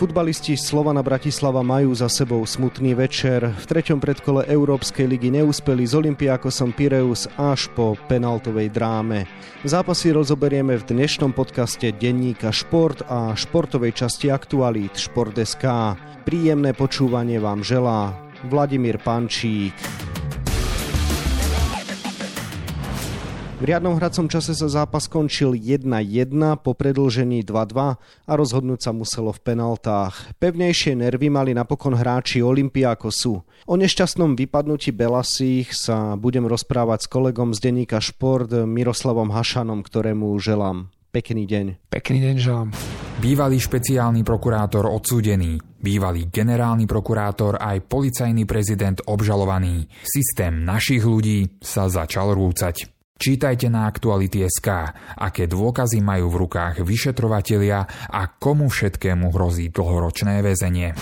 Futbalisti Slovana Bratislava majú za sebou smutný večer. V treťom predkole Európskej ligy neúspeli z Olympiakosom Pireus až po penaltovej dráme. Zápasy rozoberieme v dnešnom podcaste Denníka Šport a športovej časti aktualít Šport.sk. Príjemné počúvanie vám želá Vladimír Pančík. V riadnom hracom čase sa zápas skončil 1-1 po predlžení 2-2 a rozhodnúť sa muselo v penaltách. Pevnejšie nervy mali napokon hráči Olympiakosu. O nešťastnom vypadnutí Belasích sa budem rozprávať s kolegom z denníka Šport Miroslavom Hašanom, ktorému želám. Pekný deň. Pekný deň želám. Bývalý špeciálny prokurátor odsúdený, bývalý generálny prokurátor aj policajný prezident obžalovaný. Systém našich ľudí sa začal rúcať. Čítajte na Aktuality.sk, aké dôkazy majú v rukách vyšetrovatelia a komu všetkému hrozí dlhoročné väzenie.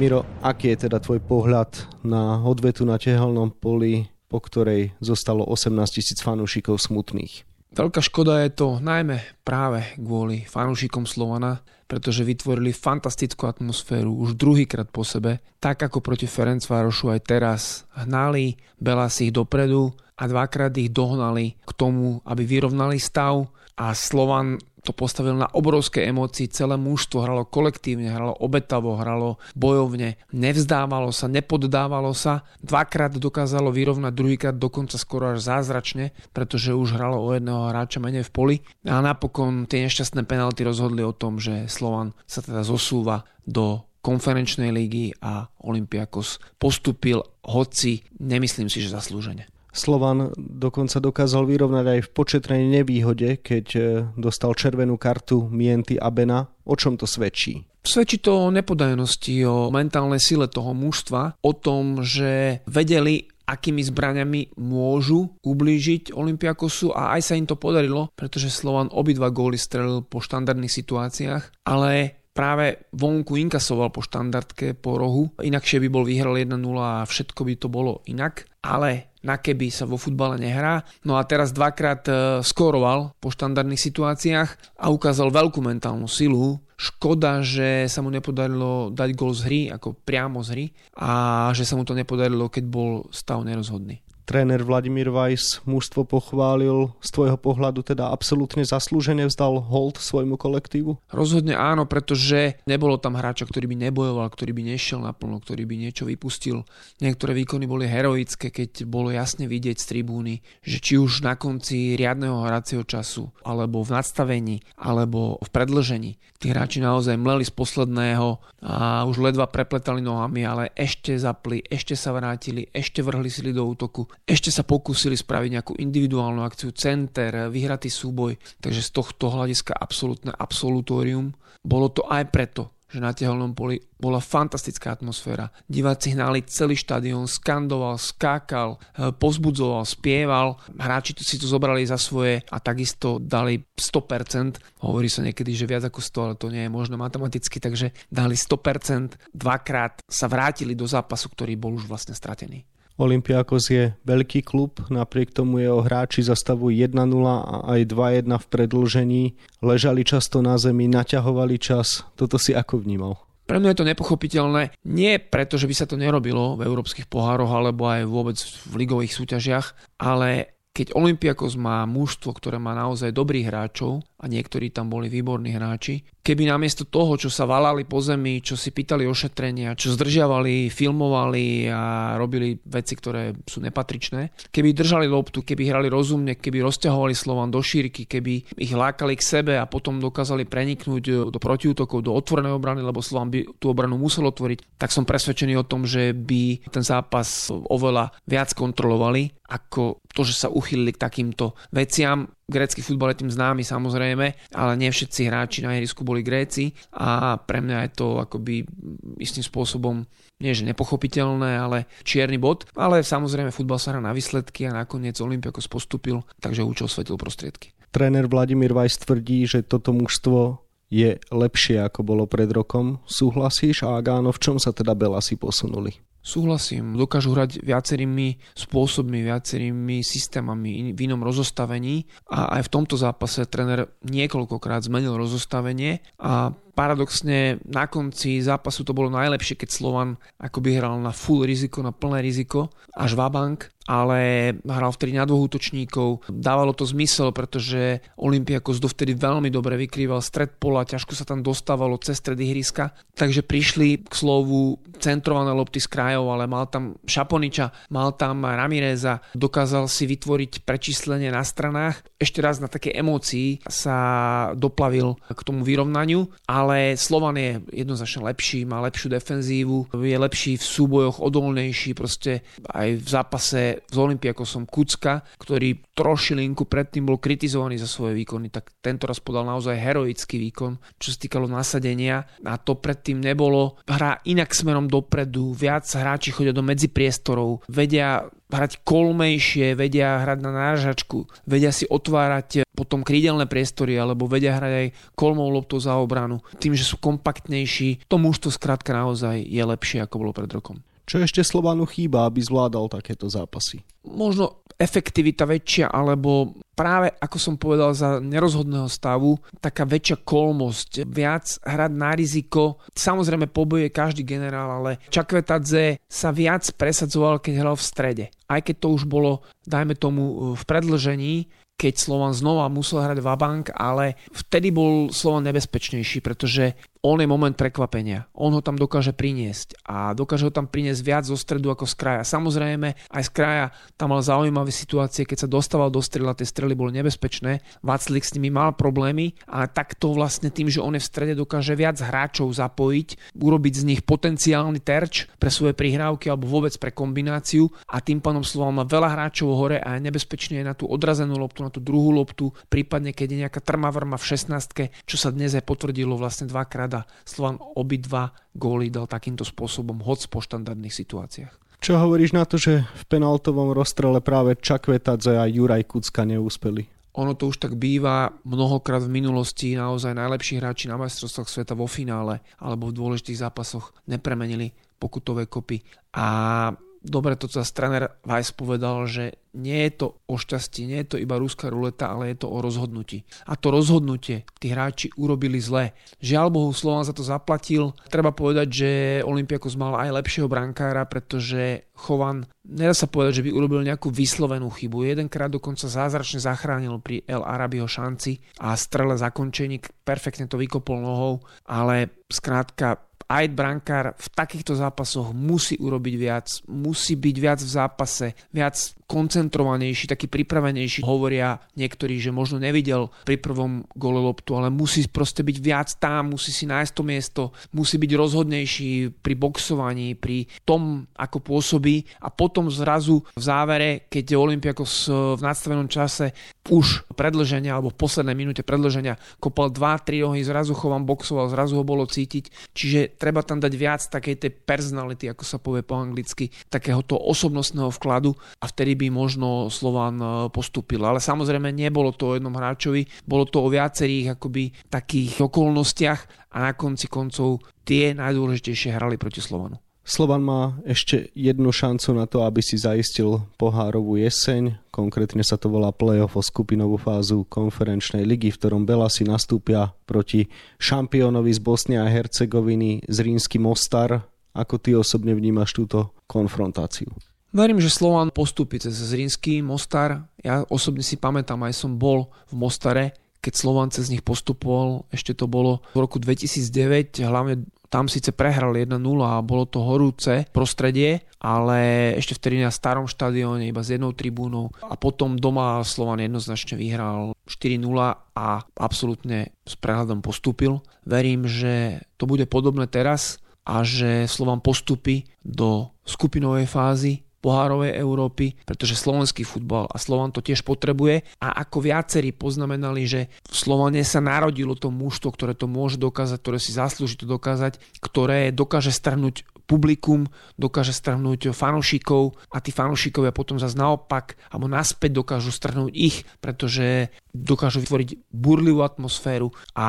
Miro, aký je teda tvoj pohľad na odvetu na tehelnom poli, po ktorej zostalo 18 tisíc fanúšikov smutných? Veľká škoda je to najmä práve kvôli fanúšikom Slovana, pretože vytvorili fantastickú atmosféru už druhýkrát po sebe, tak ako proti Ferencvárošu aj teraz. Hnali Belasi ich dopredu, a dvakrát ich dohnali k tomu, aby vyrovnali stav a Slovan to postavil na obrovské emócii, celé mužstvo hralo kolektívne, hralo obetavo, hralo bojovne, nevzdávalo sa, nepoddávalo sa, dvakrát dokázalo vyrovnať, druhýkrát dokonca skoro až zázračne, pretože už hralo o jedného hráča menej v poli a napokon tie nešťastné penalty rozhodli o tom, že Slovan sa teda zosúva do konferenčnej lígy a Olympiakos postupil, hoci nemyslím si, že zaslúžene. Slovan dokonca dokázal vyrovnať aj v početnej nevýhode, keď e, dostal červenú kartu Mienty Abena. O čom to svedčí? Svedčí to o nepodajnosti, o mentálnej sile toho mužstva, o tom, že vedeli, akými zbraniami môžu ublížiť Olympiakosu a aj sa im to podarilo, pretože Slovan obidva góly strelil po štandardných situáciách, ale práve vonku inkasoval po štandardke, po rohu, inakšie by bol vyhral 1-0 a všetko by to bolo inak, ale na keby sa vo futbale nehrá. No a teraz dvakrát e, skoroval po štandardných situáciách a ukázal veľkú mentálnu silu. Škoda, že sa mu nepodarilo dať gol z hry, ako priamo z hry a že sa mu to nepodarilo, keď bol stav nerozhodný tréner Vladimír Weiss mužstvo pochválil z tvojho pohľadu teda absolútne zaslúžene vzdal hold svojmu kolektívu? Rozhodne áno, pretože nebolo tam hráča, ktorý by nebojoval, ktorý by nešiel naplno, ktorý by niečo vypustil. Niektoré výkony boli heroické, keď bolo jasne vidieť z tribúny, že či už na konci riadneho hracieho času, alebo v nadstavení, alebo v predlžení, tí hráči naozaj mleli z posledného a už ledva prepletali nohami, ale ešte zapli, ešte sa vrátili, ešte vrhli sily do útoku ešte sa pokúsili spraviť nejakú individuálnu akciu, center, vyhratý súboj, takže z tohto hľadiska absolútne absolutórium. Bolo to aj preto, že na tehelnom poli bola fantastická atmosféra. Diváci hnali celý štadión, skandoval, skákal, e, pozbudzoval, spieval. Hráči si to zobrali za svoje a takisto dali 100%. Hovorí sa niekedy, že viac ako 100, ale to nie je možno matematicky, takže dali 100%. Dvakrát sa vrátili do zápasu, ktorý bol už vlastne stratený. Olympiakos je veľký klub, napriek tomu jeho hráči zastavujú 1-0 a aj 2-1 v predlžení. Ležali často na zemi, naťahovali čas. Toto si ako vnímal? Pre mňa je to nepochopiteľné, nie preto, že by sa to nerobilo v európskych pohároch alebo aj vôbec v ligových súťažiach, ale keď Olympiakos má mužstvo, ktoré má naozaj dobrých hráčov a niektorí tam boli výborní hráči, keby namiesto toho, čo sa valali po zemi, čo si pýtali ošetrenia, čo zdržiavali, filmovali a robili veci, ktoré sú nepatričné, keby držali loptu, keby hrali rozumne, keby rozťahovali Slovan do šírky, keby ich lákali k sebe a potom dokázali preniknúť do protiútokov, do otvorenej obrany, lebo Slovan by tú obranu musel otvoriť, tak som presvedčený o tom, že by ten zápas oveľa viac kontrolovali, ako to, že sa uchýlili k takýmto veciam. Grécky futbal je tým známy samozrejme, ale nie všetci hráči na ihrisku boli Gréci a pre mňa je to akoby istým spôsobom nie že nepochopiteľné, ale čierny bod. Ale samozrejme futbal sa hrá na výsledky a nakoniec Olympiakos postupil, takže účel svetil prostriedky. Tréner Vladimír Vajs tvrdí, že toto mužstvo je lepšie ako bolo pred rokom. Súhlasíš a ak v čom sa teda Belasi posunuli? Súhlasím, dokážu hrať viacerými spôsobmi, viacerými systémami v inom rozostavení. A aj v tomto zápase tréner niekoľkokrát zmenil rozostavenie a paradoxne na konci zápasu to bolo najlepšie, keď Slovan akoby hral na full riziko, na plné riziko, až Vabank ale hral vtedy na dvoch útočníkov. Dávalo to zmysel, pretože Olympiakos dovtedy veľmi dobre vykrýval stred pola, ťažko sa tam dostávalo cez stred ihriska, takže prišli k slovu centrované lopty z krajov, ale mal tam Šaponiča, mal tam Ramireza, dokázal si vytvoriť prečíslenie na stranách. Ešte raz na také emócii sa doplavil k tomu vyrovnaniu, ale Slovan je jednoznačne lepší, má lepšiu defenzívu, je lepší v súbojoch, odolnejší, proste aj v zápase s Olympiakosom Kucka, ktorý trošilinku predtým bol kritizovaný za svoje výkony, tak tento raz podal naozaj heroický výkon, čo sa týkalo nasadenia a to predtým nebolo. Hrá inak smerom dopredu, viac hráči chodia do medzipriestorov, vedia hrať kolmejšie, vedia hrať na náražačku, vedia si otvárať potom krídelné priestory alebo vedia hrať aj kolmou loptou za obranu. Tým, že sú kompaktnejší, to mužstvo skrátka naozaj je lepšie ako bolo pred rokom. Čo ešte Slovanu chýba, aby zvládal takéto zápasy? Možno efektivita väčšia, alebo práve, ako som povedal, za nerozhodného stavu, taká väčšia kolmosť, viac hrať na riziko. Samozrejme pobojuje každý generál, ale Čakvetadze sa viac presadzoval, keď hral v strede. Aj keď to už bolo, dajme tomu, v predlžení, keď Slovan znova musel hrať Vabank, ale vtedy bol Slovan nebezpečnejší, pretože on je moment prekvapenia. On ho tam dokáže priniesť a dokáže ho tam priniesť viac zo stredu ako z kraja. Samozrejme, aj z kraja tam mal zaujímavé situácie, keď sa dostával do strela, tie strely boli nebezpečné. Vaclik s nimi mal problémy a takto vlastne tým, že on je v strede, dokáže viac hráčov zapojiť, urobiť z nich potenciálny terč pre svoje prihrávky alebo vôbec pre kombináciu a tým pánom Slovan má veľa hráčov hore a je nebezpečný aj na tú odrazenú loptu, na tú druhú loptu, prípadne keď je nejaká trma vrma v 16, čo sa dnes aj potvrdilo vlastne dvakrát rada. Slovan obidva góly dal takýmto spôsobom, hoc po štandardných situáciách. Čo hovoríš na to, že v penaltovom rozstrele práve Čakvetadze a Juraj Kucka neúspeli? Ono to už tak býva mnohokrát v minulosti, naozaj najlepší hráči na majstrovstvách sveta vo finále alebo v dôležitých zápasoch nepremenili pokutové kopy. A dobre to sa tréner Weiss povedal, že nie je to o šťastí, nie je to iba ruská ruleta, ale je to o rozhodnutí. A to rozhodnutie tí hráči urobili zle. Žiaľ Bohu, Slovan za to zaplatil. Treba povedať, že Olympiakos mal aj lepšieho brankára, pretože Chovan, nedá sa povedať, že by urobil nejakú vyslovenú chybu. Jedenkrát dokonca zázračne zachránil pri El Arabiho šanci a strele zakončení, perfektne to vykopol nohou, ale skrátka aj brankár v takýchto zápasoch musí urobiť viac, musí byť viac v zápase, viac koncentrovanejší, taký pripravenejší. Hovoria niektorí, že možno nevidel pri prvom gole loptu, ale musí proste byť viac tam, musí si nájsť to miesto, musí byť rozhodnejší pri boxovaní, pri tom, ako pôsobí a potom zrazu v závere, keď je Olympiakos v nadstavenom čase už predlženia alebo v poslednej minúte predlženia kopal 2-3 rohy, zrazu chovám boxoval, zrazu ho bolo cítiť. Čiže treba tam dať viac takej tej personality, ako sa povie po anglicky, takéhoto osobnostného vkladu a vtedy by možno Slovan e, postúpil. Ale samozrejme nebolo to o jednom hráčovi, bolo to o viacerých akoby takých okolnostiach a na konci koncov tie najdôležitejšie hrali proti Slovanu. Slovan má ešte jednu šancu na to, aby si zaistil pohárovú jeseň. Konkrétne sa to volá playoff o skupinovú fázu konferenčnej ligy, v ktorom Belasi nastúpia proti šampiónovi z Bosny a Hercegoviny z Rínsky Mostar. Ako ty osobne vnímaš túto konfrontáciu? Verím, že Slovan postúpi cez Zrínsky Mostar. Ja osobne si pamätám, aj som bol v Mostare, keď Slovan cez nich postupoval, ešte to bolo v roku 2009, hlavne tam síce prehral 1-0 a bolo to horúce prostredie, ale ešte vtedy na starom štadióne iba s jednou tribúnou a potom doma Slovan jednoznačne vyhral 4-0 a absolútne s prehľadom postúpil. Verím, že to bude podobné teraz a že Slovan postupí do skupinovej fázy pohárovej Európy, pretože slovenský futbal a Slovan to tiež potrebuje. A ako viacerí poznamenali, že v Slovane sa narodilo to mužstvo, ktoré to môže dokázať, ktoré si zaslúži to dokázať, ktoré dokáže strhnúť publikum, dokáže strhnúť fanúšikov a tí fanúšikovia potom zase naopak alebo naspäť dokážu strhnúť ich, pretože dokážu vytvoriť burlivú atmosféru a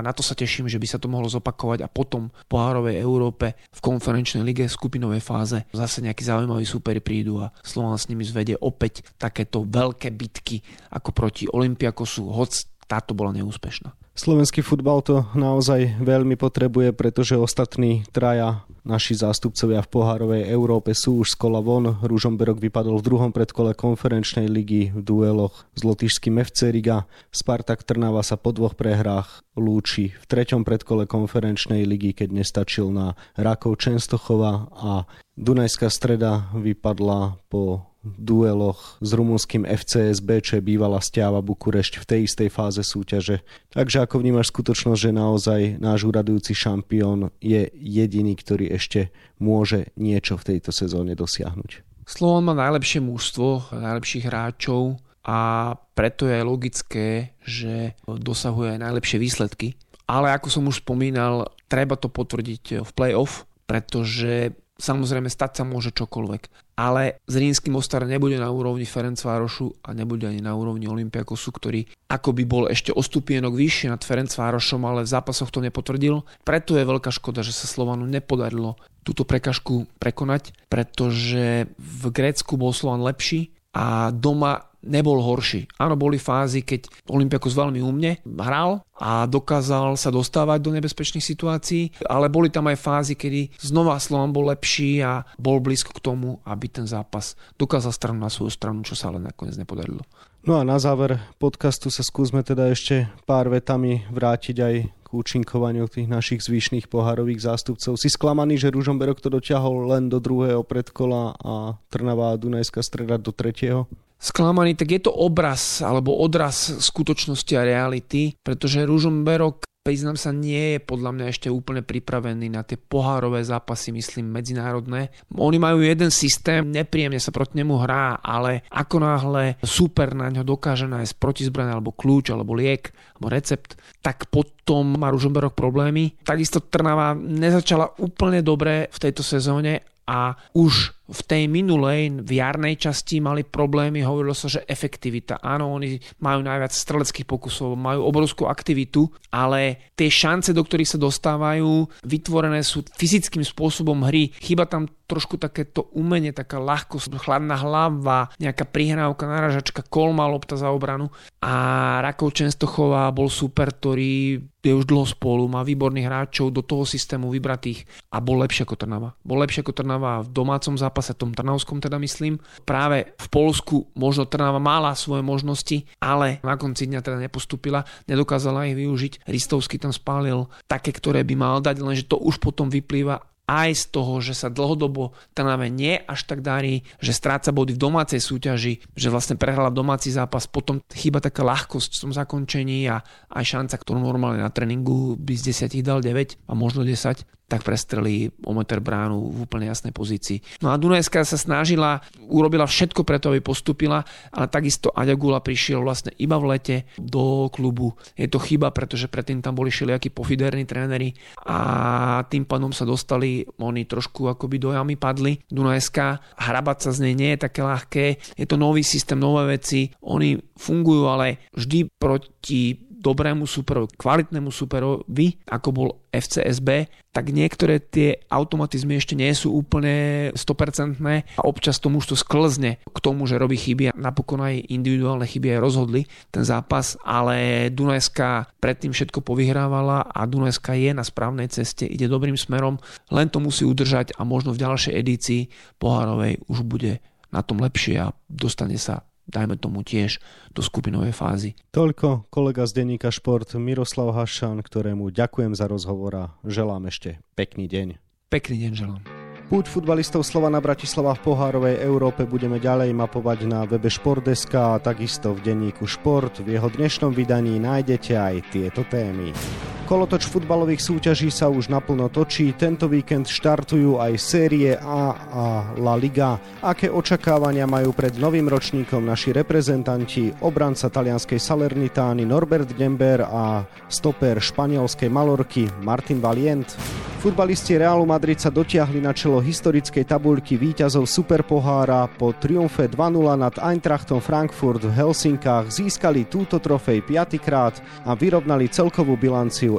na to sa teším, že by sa to mohlo zopakovať a potom v pohárovej Európe v konferenčnej lige skupinovej fáze zase nejakí zaujímaví súperi prídu a Slovan s nimi zvedie opäť takéto veľké bitky ako proti Olympiakosu, hoc táto bola neúspešná. Slovenský futbal to naozaj veľmi potrebuje, pretože ostatní traja naši zástupcovia v pohárovej Európe sú už z kola von. Ružomberok vypadol v druhom predkole konferenčnej ligy v dueloch s lotyšským FC Riga. Spartak Trnava sa po dvoch prehrách lúči v treťom predkole konferenčnej ligy, keď nestačil na Rakov Čenstochova a Dunajská streda vypadla po dueloch s rumunským FCSB, čo je bývalá stiava Bukurešť v tej istej fáze súťaže. Takže ako vnímaš skutočnosť, že naozaj náš úradujúci šampión je jediný, ktorý ešte môže niečo v tejto sezóne dosiahnuť? Slovan má najlepšie mužstvo, najlepších hráčov a preto je logické, že dosahuje aj najlepšie výsledky. Ale ako som už spomínal, treba to potvrdiť v play-off, pretože Samozrejme, stať sa môže čokoľvek. Ale Zrínsky Mostar nebude na úrovni Ferencvárošu a nebude ani na úrovni Olympiakosu, ktorý ako by bol ešte o stupienok vyššie nad Ferencvárošom, ale v zápasoch to nepotvrdil. Preto je veľká škoda, že sa Slovanu nepodarilo túto prekažku prekonať, pretože v Grécku bol Slovan lepší a doma nebol horší. Áno, boli fázy, keď Olympiakos veľmi umne hral a dokázal sa dostávať do nebezpečných situácií, ale boli tam aj fázy, kedy znova Slovan bol lepší a bol blízko k tomu, aby ten zápas dokázal stranu na svoju stranu, čo sa ale nakoniec nepodarilo. No a na záver podcastu sa skúsme teda ešte pár vetami vrátiť aj k účinkovaniu tých našich zvyšných pohárových zástupcov. Si sklamaný, že Ružomberok to doťahol len do druhého predkola a Trnavá a Dunajská streda do tretieho? sklamaný, tak je to obraz alebo odraz skutočnosti a reality, pretože Ružomberok priznám sa, nie je podľa mňa ešte úplne pripravený na tie pohárové zápasy, myslím, medzinárodné. Oni majú jeden systém, nepríjemne sa proti nemu hrá, ale ako náhle super na ňo dokáže nájsť protizbraň alebo kľúč, alebo liek, alebo recept, tak potom má Ružomberok problémy. Takisto Trnava nezačala úplne dobre v tejto sezóne a už v tej minulej, v jarnej časti mali problémy, hovorilo sa, že efektivita. Áno, oni majú najviac streleckých pokusov, majú obrovskú aktivitu, ale tie šance, do ktorých sa dostávajú, vytvorené sú fyzickým spôsobom hry. Chyba tam trošku takéto umenie, taká ľahkosť, chladná hlava, nejaká prihrávka, naražačka, kolma lopta za obranu. A Rakov Čenstochová bol super, ktorý je už dlho spolu, má výborných hráčov do toho systému vybratých a bol lepšie ako Trnava. Bol lepšie ako Trnava v domácom zápase zápase, tom Trnavskom teda myslím. Práve v Polsku možno Trnava mala svoje možnosti, ale na konci dňa teda nepostupila, nedokázala ich využiť. Ristovský tam spálil také, ktoré by mal dať, lenže to už potom vyplýva aj z toho, že sa dlhodobo Trnave nie až tak darí, že stráca body v domácej súťaži, že vlastne prehrala domáci zápas, potom chýba taká ľahkosť v tom zakončení a aj šanca, ktorú normálne na tréningu by z 10 dal 9 a možno 10, tak prestrelí o meter bránu v úplne jasnej pozícii. No a Dunajská sa snažila, urobila všetko preto, aby postupila, ale takisto Aďa Gula prišiel vlastne iba v lete do klubu. Je to chyba, pretože predtým tam boli všelijakí pofiderní tréneri a tým pádom sa dostali, oni trošku akoby dojami padli. Dunajská, hrabať sa z nej nie je také ľahké, je to nový systém, nové veci, oni fungujú ale vždy proti dobrému superovi, kvalitnému superovi, ako bol FCSB, tak niektoré tie automatizmy ešte nie sú úplne 100% a občas to to sklzne k tomu, že robí chyby a napokon aj individuálne chyby aj rozhodli ten zápas, ale Dunajská predtým všetko povyhrávala a Dunajská je na správnej ceste, ide dobrým smerom, len to musí udržať a možno v ďalšej edícii pohárovej už bude na tom lepšie a dostane sa dajme tomu tiež do skupinovej fázy. Toľko kolega z denníka Šport Miroslav Hašan, ktorému ďakujem za rozhovor a želám ešte pekný deň. Pekný deň želám. Púť futbalistov Slovana Bratislava v pohárovej Európe budeme ďalej mapovať na webe Športdeska a takisto v denníku Šport. V jeho dnešnom vydaní nájdete aj tieto témy. Kolotoč futbalových súťaží sa už naplno točí. Tento víkend štartujú aj série A a La Liga. Aké očakávania majú pred novým ročníkom naši reprezentanti, obranca talianskej Salernitány Norbert Dember a stoper španielskej Malorky Martin Valient? Futbalisti Realu Madrid sa dotiahli na čelo historickej tabuľky víťazov Superpohára. Po triumfe 2-0 nad Eintrachtom Frankfurt v Helsinkách získali túto trofej piatýkrát a vyrovnali celkovú bilanciu